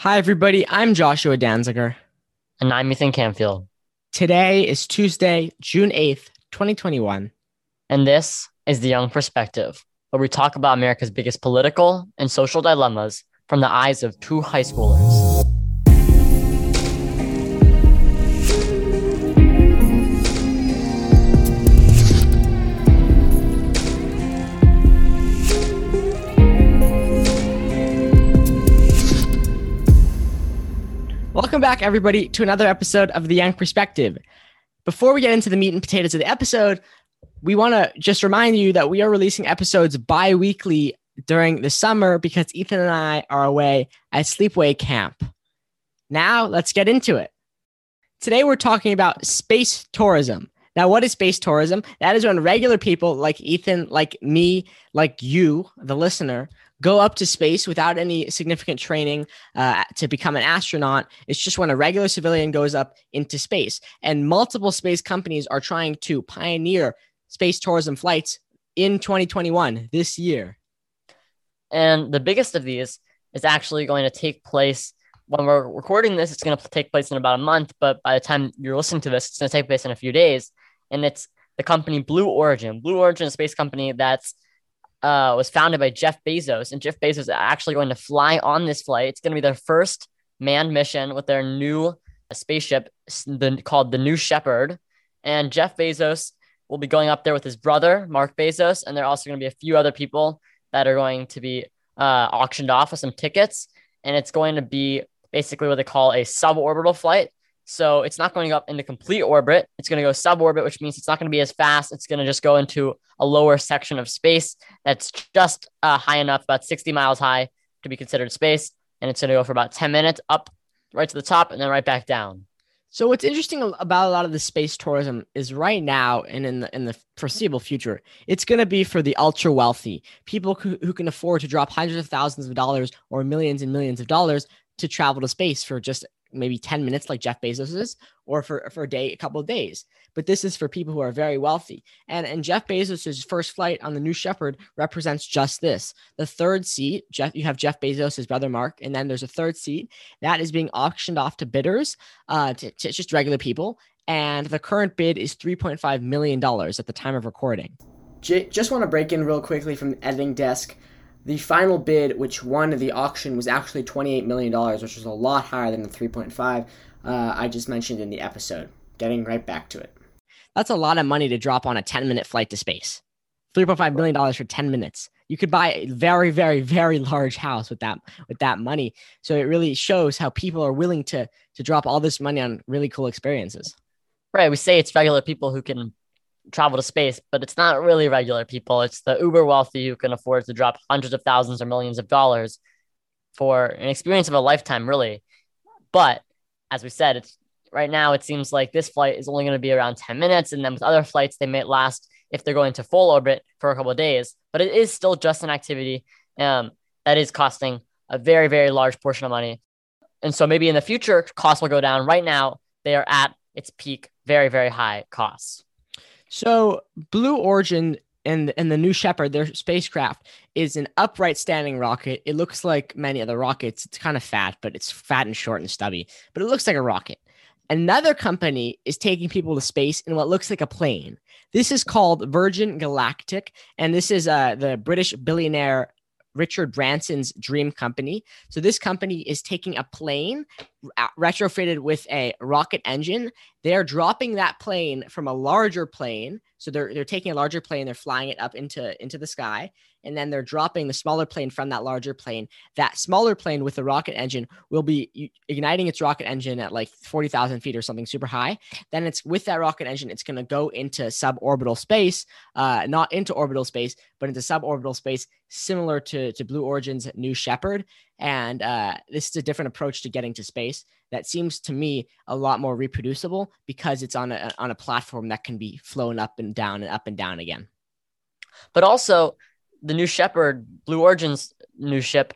Hi, everybody. I'm Joshua Danziger. And I'm Ethan Canfield. Today is Tuesday, June 8th, 2021. And this is The Young Perspective, where we talk about America's biggest political and social dilemmas from the eyes of two high schoolers. Welcome back, everybody, to another episode of The Young Perspective. Before we get into the meat and potatoes of the episode, we want to just remind you that we are releasing episodes bi weekly during the summer because Ethan and I are away at sleepaway camp. Now, let's get into it. Today, we're talking about space tourism. Now, what is space tourism? That is when regular people like Ethan, like me, like you, the listener, go up to space without any significant training uh, to become an astronaut. It's just when a regular civilian goes up into space. And multiple space companies are trying to pioneer space tourism flights in 2021, this year. And the biggest of these is actually going to take place when we're recording this. It's going to take place in about a month, but by the time you're listening to this, it's going to take place in a few days. And it's the company Blue Origin. Blue Origin, a space company that's uh, was founded by Jeff Bezos, and Jeff Bezos is actually going to fly on this flight. It's going to be their first manned mission with their new spaceship the, called the New Shepard. And Jeff Bezos will be going up there with his brother, Mark Bezos, and there are also going to be a few other people that are going to be uh, auctioned off with some tickets. And it's going to be basically what they call a suborbital flight. So it's not going up into complete orbit. It's going to go suborbit, which means it's not going to be as fast. It's going to just go into a lower section of space that's just uh, high enough, about 60 miles high to be considered space. And it's going to go for about 10 minutes up right to the top and then right back down. So what's interesting about a lot of the space tourism is right now and in the in the foreseeable future, it's going to be for the ultra wealthy, people who, who can afford to drop hundreds of thousands of dollars or millions and millions of dollars to travel to space for just maybe 10 minutes like Jeff Bezos is, or for, for a day, a couple of days. But this is for people who are very wealthy. And, and Jeff Bezos' first flight on the New Shepard represents just this. The third seat, Jeff, you have Jeff Bezos, his brother Mark, and then there's a third seat that is being auctioned off to bidders, uh, to, to just regular people. And the current bid is $3.5 million at the time of recording. J- just want to break in real quickly from the editing desk. The final bid, which won the auction, was actually $28 million, which was a lot higher than the 3.5 uh, I just mentioned in the episode. Getting right back to it. That's a lot of money to drop on a 10 minute flight to space. $3.5 million for 10 minutes. You could buy a very, very, very large house with that with that money. So it really shows how people are willing to to drop all this money on really cool experiences. Right. We say it's regular people who can travel to space, but it's not really regular people. It's the uber wealthy who can afford to drop hundreds of thousands or millions of dollars for an experience of a lifetime, really. But as we said, it's right now it seems like this flight is only going to be around 10 minutes, and then with other flights, they may last if they're going to full orbit for a couple of days. But it is still just an activity um, that is costing a very, very large portion of money. And so maybe in the future, costs will go down. Right now, they are at its peak, very, very high costs. So Blue Origin and and the New Shepard, their spacecraft, is an upright standing rocket. It looks like many other rockets. It's kind of fat, but it's fat and short and stubby, but it looks like a rocket. Another company is taking people to space in what looks like a plane. This is called Virgin Galactic, and this is uh, the British billionaire Richard Branson's dream company. So this company is taking a plane retrofitted with a rocket engine. They are dropping that plane from a larger plane. So they're they're taking a larger plane, they're flying it up into into the sky, and then they're dropping the smaller plane from that larger plane. That smaller plane with the rocket engine will be igniting its rocket engine at like 40,000 feet or something super high. Then it's with that rocket engine, it's going to go into suborbital space, uh, not into orbital space, but into suborbital space, similar to, to Blue Origin's New Shepard. And uh, this is a different approach to getting to space that seems to me a lot more reproducible because it's on a, on a platform that can be flown up and down and up and down again. But also, the new Shepard, Blue Origin's new ship,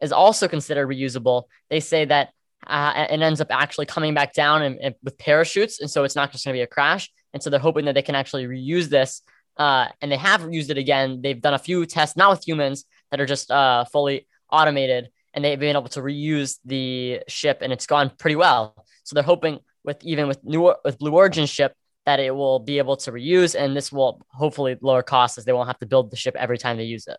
is also considered reusable. They say that uh, it ends up actually coming back down and, and with parachutes, and so it's not just going to be a crash. And so they're hoping that they can actually reuse this, uh, and they have used it again. They've done a few tests, not with humans, that are just uh, fully automated, and they've been able to reuse the ship, and it's gone pretty well. So they're hoping with even with new with Blue Origin ship that it will be able to reuse, and this will hopefully lower costs as they won't have to build the ship every time they use it.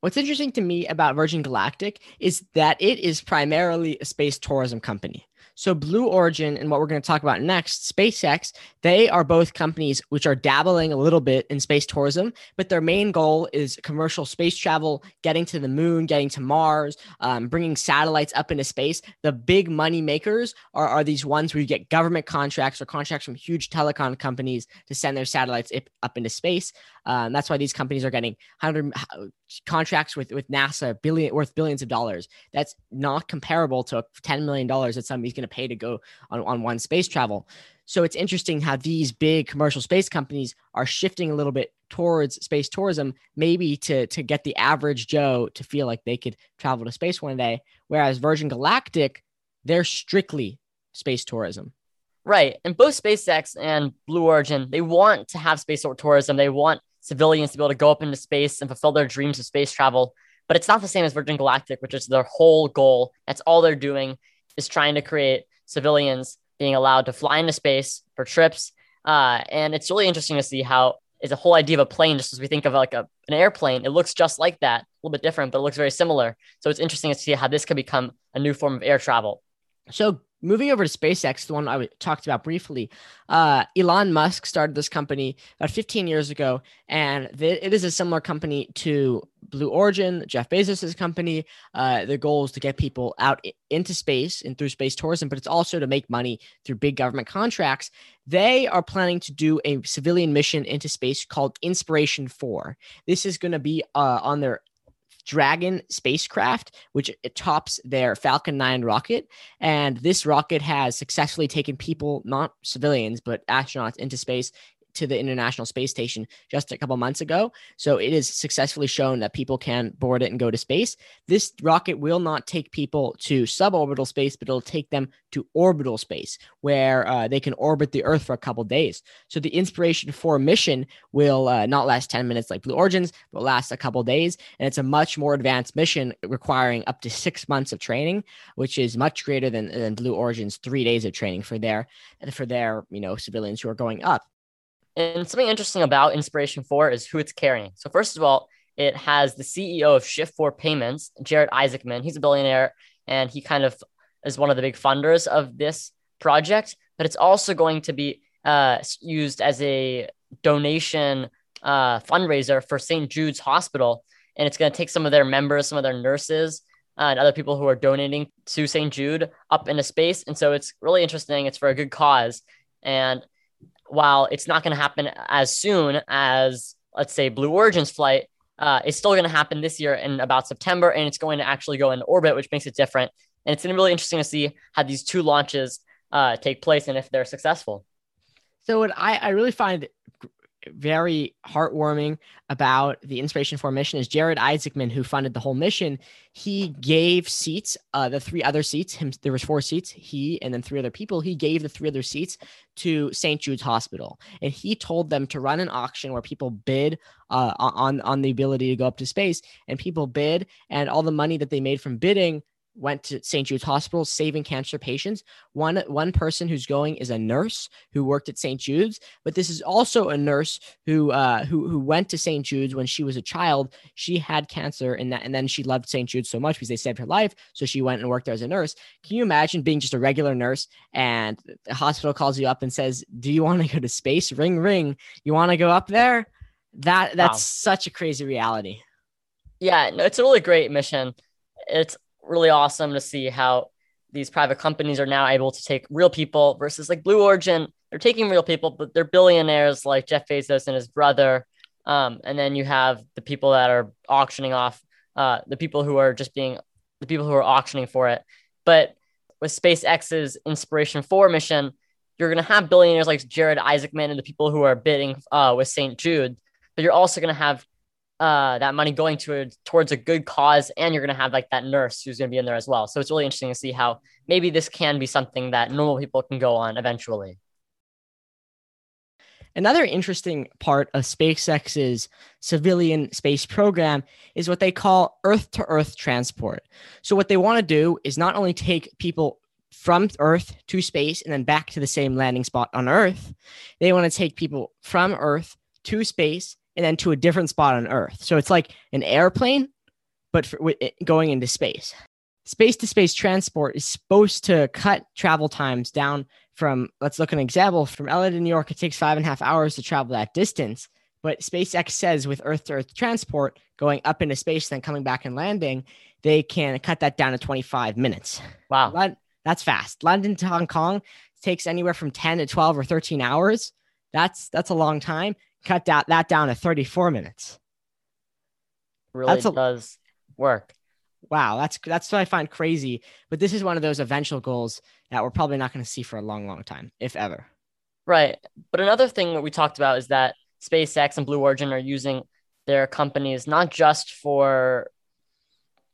What's interesting to me about Virgin Galactic is that it is primarily a space tourism company. So Blue Origin and what we're going to talk about next, SpaceX, they are both companies which are dabbling a little bit in space tourism, but their main goal is commercial space travel, getting to the moon, getting to Mars, um, bringing satellites up into space. The big money makers are, are these ones where you get government contracts or contracts from huge telecom companies to send their satellites up into space. Um, that's why these companies are getting hundred contracts with with NASA billion worth billions of dollars. That's not comparable to ten million dollars that somebody's going to pay to go on, on one space travel. So it's interesting how these big commercial space companies are shifting a little bit towards space tourism, maybe to to get the average Joe to feel like they could travel to space one day. Whereas Virgin Galactic, they're strictly space tourism. Right. And both SpaceX and Blue Origin, they want to have space tourism. They want civilians to be able to go up into space and fulfill their dreams of space travel. But it's not the same as Virgin Galactic, which is their whole goal. That's all they're doing is trying to create civilians being allowed to fly into space for trips. Uh, and it's really interesting to see how is the whole idea of a plane, just as we think of like a, an airplane, it looks just like that, a little bit different, but it looks very similar. So it's interesting to see how this could become a new form of air travel. So moving over to SpaceX, the one I talked about briefly, uh, Elon Musk started this company about 15 years ago, and th- it is a similar company to Blue Origin, Jeff Bezos' company. Uh, the goal is to get people out I- into space and through space tourism, but it's also to make money through big government contracts. They are planning to do a civilian mission into space called Inspiration 4. This is going to be uh, on their Dragon spacecraft, which tops their Falcon 9 rocket. And this rocket has successfully taken people, not civilians, but astronauts into space to the International Space Station just a couple months ago. So it is successfully shown that people can board it and go to space. This rocket will not take people to suborbital space, but it'll take them to orbital space where uh, they can orbit the Earth for a couple days. So the Inspiration 4 mission will uh, not last 10 minutes like Blue Origins, but last a couple days. And it's a much more advanced mission requiring up to six months of training, which is much greater than, than Blue Origin's three days of training for their for their you know civilians who are going up. And something interesting about Inspiration 4 is who it's carrying. So, first of all, it has the CEO of Shift 4 Payments, Jared Isaacman. He's a billionaire and he kind of is one of the big funders of this project, but it's also going to be uh, used as a donation uh, fundraiser for St. Jude's Hospital. And it's going to take some of their members, some of their nurses, uh, and other people who are donating to St. Jude up into space. And so it's really interesting. It's for a good cause. And while it's not going to happen as soon as, let's say, Blue Origin's flight, uh, it's still going to happen this year in about September, and it's going to actually go into orbit, which makes it different. And it's going to be really interesting to see how these two launches uh, take place and if they're successful. So, what I, I really find very heartwarming about the Inspiration 4 mission is Jared Isaacman, who funded the whole mission. He gave seats, uh, the three other seats, him, there was four seats, he and then three other people. He gave the three other seats to St. Jude's Hospital. And he told them to run an auction where people bid uh, on, on the ability to go up to space. And people bid, and all the money that they made from bidding went to St. Jude's Hospital saving cancer patients. One one person who's going is a nurse who worked at St. Jude's, but this is also a nurse who uh, who who went to St. Jude's when she was a child. She had cancer and that and then she loved St. Jude's so much because they saved her life, so she went and worked there as a nurse. Can you imagine being just a regular nurse and the hospital calls you up and says, "Do you want to go to space? Ring ring. You want to go up there?" That that's wow. such a crazy reality. Yeah, no, it's a really great mission. It's really awesome to see how these private companies are now able to take real people versus like Blue Origin. They're taking real people, but they're billionaires like Jeff Bezos and his brother. Um, and then you have the people that are auctioning off, uh, the people who are just being the people who are auctioning for it. But with SpaceX's Inspiration 4 mission, you're going to have billionaires like Jared Isaacman and the people who are bidding uh, with St. Jude, but you're also going to have uh, that money going to towards a good cause, and you're going to have like that nurse who's going to be in there as well. So it's really interesting to see how maybe this can be something that normal people can go on eventually. Another interesting part of SpaceX's civilian space program is what they call Earth to Earth transport. So, what they want to do is not only take people from Earth to space and then back to the same landing spot on Earth, they want to take people from Earth to space and then to a different spot on Earth. So, it's like an airplane, but for, going into space. Space to space transport is supposed to cut travel times down from let's look at an example from LA to New York, it takes five and a half hours to travel that distance. But SpaceX says with Earth to Earth transport going up into space, then coming back and landing, they can cut that down to 25 minutes. Wow. That's fast. London to Hong Kong takes anywhere from 10 to 12 or 13 hours. That's that's a long time. Cut that, that down to 34 minutes. Really that's a, does work wow, that's that's what I find crazy. But this is one of those eventual goals that we're probably not going to see for a long, long time, if ever. Right. But another thing that we talked about is that SpaceX and Blue Origin are using their companies not just for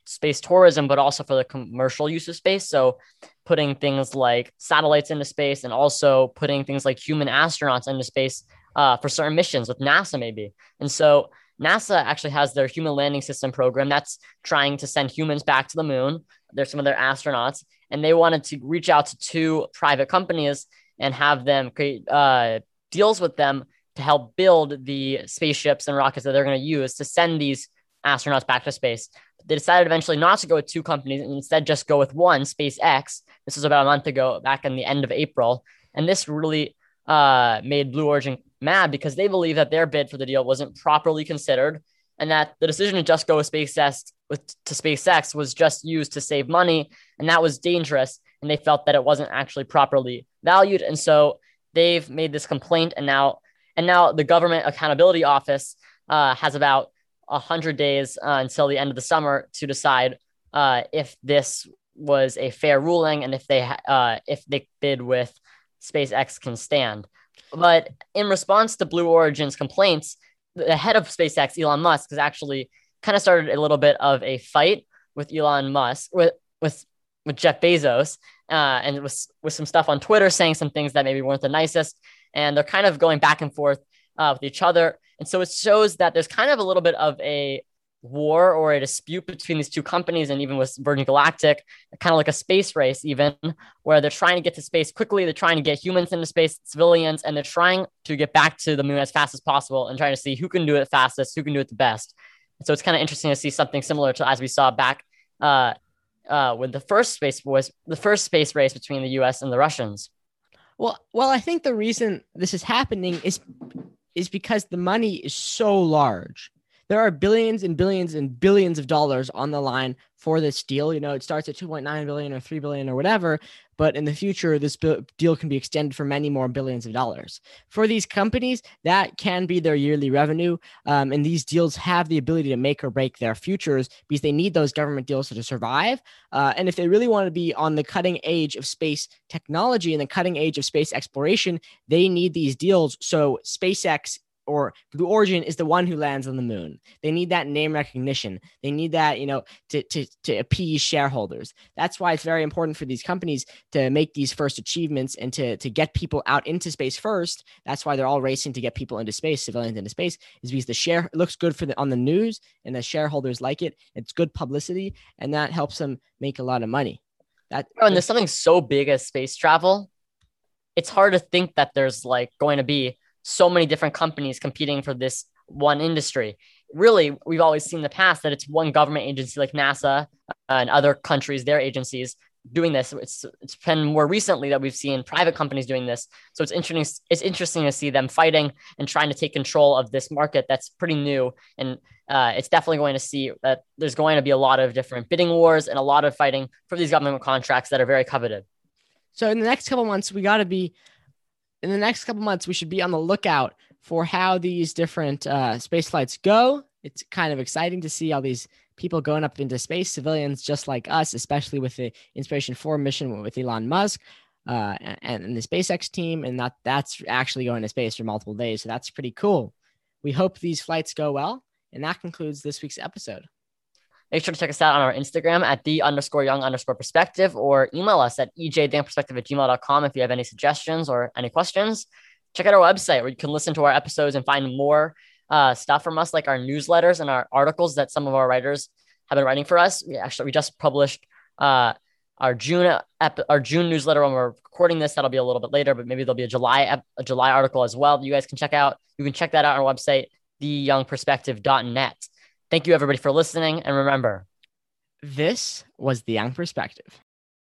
space tourism, but also for the commercial use of space. So putting things like satellites into space and also putting things like human astronauts into space uh, for certain missions with NASA, maybe. And so NASA actually has their human landing system program that's trying to send humans back to the moon. There's some of their astronauts, and they wanted to reach out to two private companies and have them create uh, deals with them to help build the spaceships and rockets that they're going to use to send these astronauts back to space. They decided eventually not to go with two companies and instead just go with one, SpaceX. This was about a month ago, back in the end of April. And this really uh, made Blue Origin mad because they believe that their bid for the deal wasn't properly considered and that the decision to just go with SpaceX with to SpaceX was just used to save money and that was dangerous and they felt that it wasn't actually properly valued and so they've made this complaint and now and now the government accountability office uh, has about 100 days uh, until the end of the summer to decide uh, if this was a fair ruling and if they uh, if they bid with SpaceX can stand. But in response to Blue Origin's complaints, the head of SpaceX, Elon Musk, has actually kind of started a little bit of a fight with Elon Musk, with with with Jeff Bezos, uh, and with with some stuff on Twitter saying some things that maybe weren't the nicest, and they're kind of going back and forth uh, with each other, and so it shows that there's kind of a little bit of a war or a dispute between these two companies and even with Virgin Galactic, kind of like a space race, even where they're trying to get to space quickly. They're trying to get humans into space, civilians, and they're trying to get back to the moon as fast as possible and trying to see who can do it fastest, who can do it the best. So it's kind of interesting to see something similar to as we saw back uh, uh, with the first space was the first space race between the U.S. and the Russians. Well, well, I think the reason this is happening is is because the money is so large there are billions and billions and billions of dollars on the line for this deal. You know, it starts at 2.9 billion or 3 billion or whatever, but in the future, this deal can be extended for many more billions of dollars. For these companies, that can be their yearly revenue. Um, and these deals have the ability to make or break their futures because they need those government deals to survive. Uh, and if they really want to be on the cutting edge of space technology and the cutting edge of space exploration, they need these deals. So SpaceX or Blue Origin is the one who lands on the moon. They need that name recognition. They need that, you know, to, to, to appease shareholders. That's why it's very important for these companies to make these first achievements and to, to get people out into space first. That's why they're all racing to get people into space, civilians into space, is because the share looks good for the on the news and the shareholders like it. It's good publicity and that helps them make a lot of money. That oh, and there's something so big as space travel. It's hard to think that there's like going to be so many different companies competing for this one industry. Really, we've always seen in the past that it's one government agency like NASA and other countries, their agencies doing this. It's it's been more recently that we've seen private companies doing this. So it's interesting. It's interesting to see them fighting and trying to take control of this market that's pretty new. And uh, it's definitely going to see that there's going to be a lot of different bidding wars and a lot of fighting for these government contracts that are very coveted. So in the next couple months, we got to be in the next couple months, we should be on the lookout for how these different uh, space flights go. It's kind of exciting to see all these people going up into space, civilians just like us, especially with the Inspiration 4 mission with Elon Musk uh, and, and the SpaceX team. And that that's actually going to space for multiple days. So that's pretty cool. We hope these flights go well. And that concludes this week's episode. Make sure to check us out on our Instagram at the underscore young underscore perspective or email us at ejdanperspective at gmail.com if you have any suggestions or any questions. check out our website where you can listen to our episodes and find more uh, stuff from us, like our newsletters and our articles that some of our writers have been writing for us. We actually we just published uh, our June ep- our June newsletter when we're recording this. That'll be a little bit later, but maybe there'll be a July ep- a July article as well that you guys can check out. You can check that out on our website, theyoungperspective.net. Thank you everybody for listening, and remember, This was the Young Perspective.